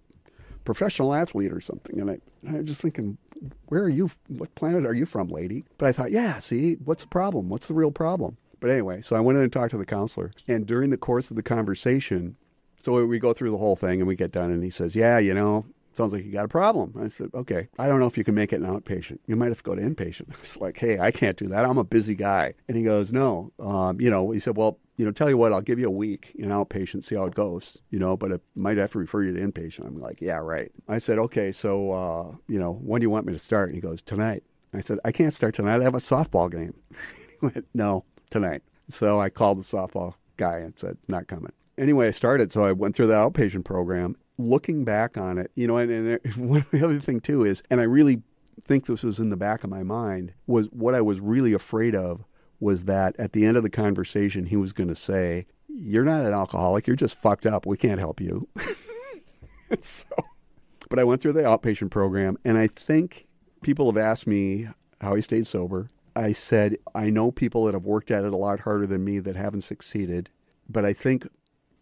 professional athlete or something. And I, and I was just thinking, Where are you? What planet are you from, lady? But I thought, Yeah, see, what's the problem? What's the real problem? But anyway, so I went in and talked to the counselor. And during the course of the conversation, so we go through the whole thing and we get done, and he says, Yeah, you know, sounds like you got a problem. I said, okay, I don't know if you can make it an outpatient. You might have to go to inpatient. I was like, hey, I can't do that. I'm a busy guy. And he goes, no, um, you know, he said, well, you know, tell you what, I'll give you a week in outpatient, see how it goes, you know, but it might have to refer you to inpatient. I'm like, yeah, right. I said, okay, so, uh, you know, when do you want me to start? And he goes, tonight. I said, I can't start tonight. I have a softball game. he went, no, tonight. So I called the softball guy and said, not coming. Anyway, I started. So I went through the outpatient program looking back on it, you know, and, and one the other thing too is, and I really think this was in the back of my mind, was what I was really afraid of was that at the end of the conversation, he was going to say, You're not an alcoholic. You're just fucked up. We can't help you. so, but I went through the outpatient program, and I think people have asked me how he stayed sober. I said, I know people that have worked at it a lot harder than me that haven't succeeded, but I think,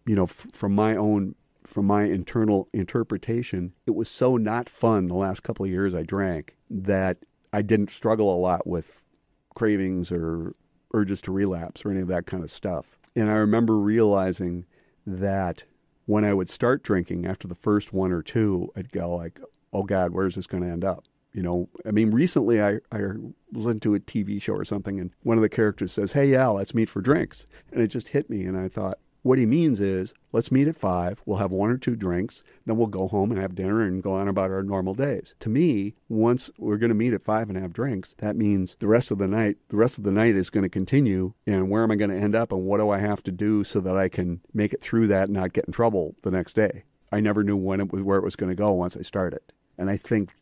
you know, f- from my own from my internal interpretation, it was so not fun the last couple of years I drank that I didn't struggle a lot with cravings or urges to relapse or any of that kind of stuff. And I remember realizing that when I would start drinking after the first one or two, I'd go like, "Oh God, where's this going to end up?" You know, I mean, recently I I listened to a TV show or something, and one of the characters says, "Hey, Al, let's meet for drinks," and it just hit me, and I thought, what he means is, let's meet at five, we'll have one or two drinks, then we'll go home and have dinner and go on about our normal days. To me, once we're going to meet at five and have drinks, that means the rest of the night, the rest of the night is going to continue. And where am I going to end up and what do I have to do so that I can make it through that and not get in trouble the next day? I never knew when it was, where it was going to go once I started. And I think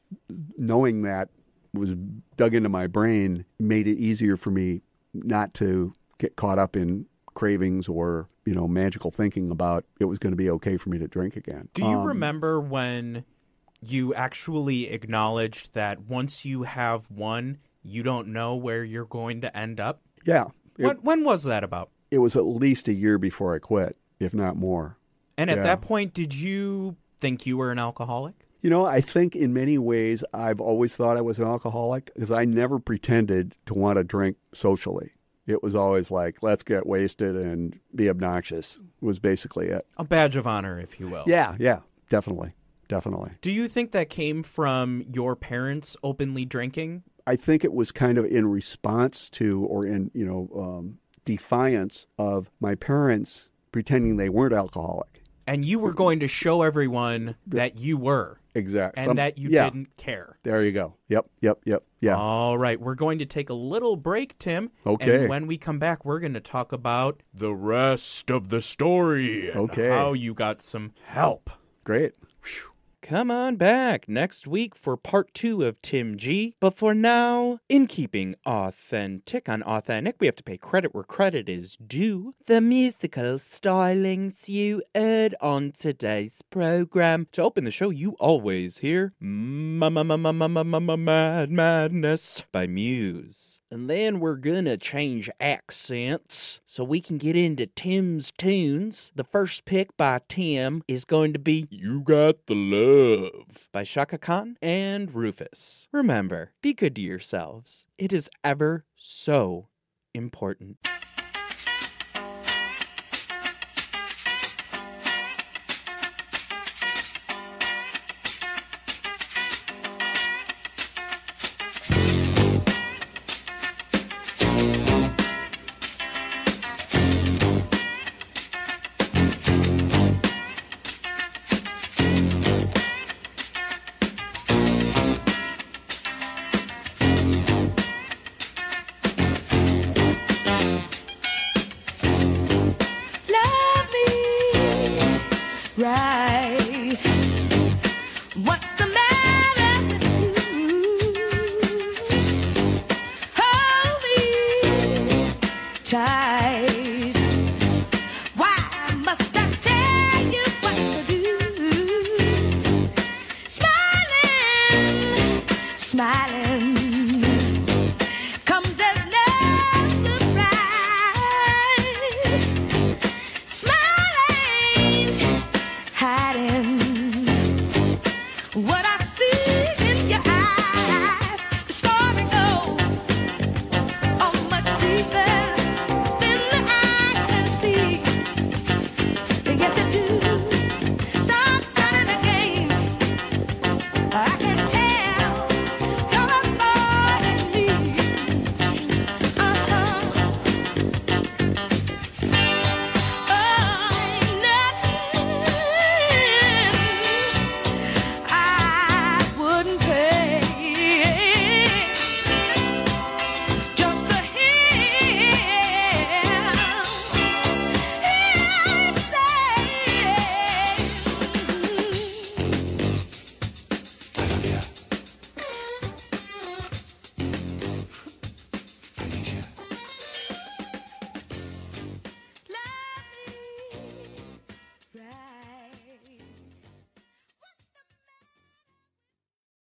knowing that was dug into my brain made it easier for me not to get caught up in cravings or you know magical thinking about it was going to be okay for me to drink again. Do you Um, remember when you actually acknowledged that once you have one, you don't know where you're going to end up? Yeah, it, When, when was that about? it was at least a year before I quit, if not more. And at Yeah. that point, did you think you were an alcoholic? You know, I think in many ways I've always thought I was an alcoholic because I never pretended to want to drink socially. It was always like, let's get wasted and be obnoxious, was basically it. A badge of honor, if you will. Yeah, yeah, definitely. Definitely. Do you think that came from your parents openly drinking? I think it was kind of in response to or in, you know, um, defiance of my parents pretending they weren't alcoholic. And you were going to show everyone that you were Exactly. and that you yeah, didn't care. There you go. Yep, yep, yep, yeah. All right, we're going to take a little break, Tim. Okay. And when we come back, we're going to talk about the rest of the story. and Okay. How you got some help. Great. Come on back next week for part two of Tim G. But for now, in keeping authentic on authentic, we have to pay credit where credit is due. The musical stylings you heard on today's program. To open the show, you always hear Mad Madness by Muse. And then we're gonna change accents so we can get into Tim's tunes. The first pick by Tim is going to be You Got the Love by Chaka Khan and Rufus. Remember, be good to yourselves. It is ever so important. right.